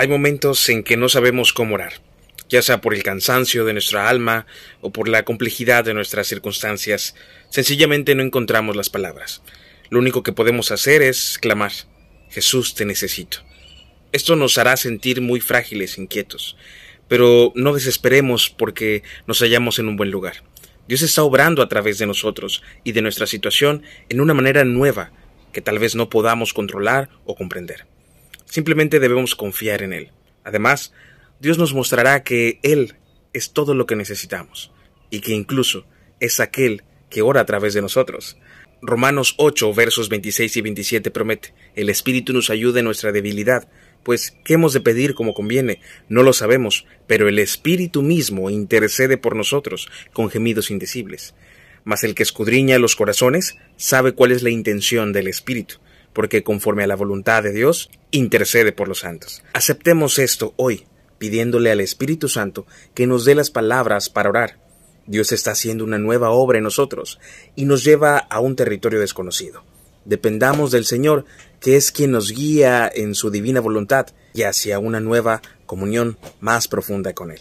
Hay momentos en que no sabemos cómo orar, ya sea por el cansancio de nuestra alma o por la complejidad de nuestras circunstancias. Sencillamente no encontramos las palabras. Lo único que podemos hacer es clamar, Jesús te necesito. Esto nos hará sentir muy frágiles, inquietos, pero no desesperemos porque nos hallamos en un buen lugar. Dios está obrando a través de nosotros y de nuestra situación en una manera nueva que tal vez no podamos controlar o comprender. Simplemente debemos confiar en Él. Además, Dios nos mostrará que Él es todo lo que necesitamos y que incluso es aquel que ora a través de nosotros. Romanos 8, versos 26 y 27 promete, el Espíritu nos ayuda en nuestra debilidad, pues ¿qué hemos de pedir como conviene? No lo sabemos, pero el Espíritu mismo intercede por nosotros con gemidos indecibles. Mas el que escudriña los corazones sabe cuál es la intención del Espíritu, porque conforme a la voluntad de Dios, intercede por los santos. Aceptemos esto hoy, pidiéndole al Espíritu Santo que nos dé las palabras para orar. Dios está haciendo una nueva obra en nosotros y nos lleva a un territorio desconocido. Dependamos del Señor, que es quien nos guía en su divina voluntad y hacia una nueva comunión más profunda con Él.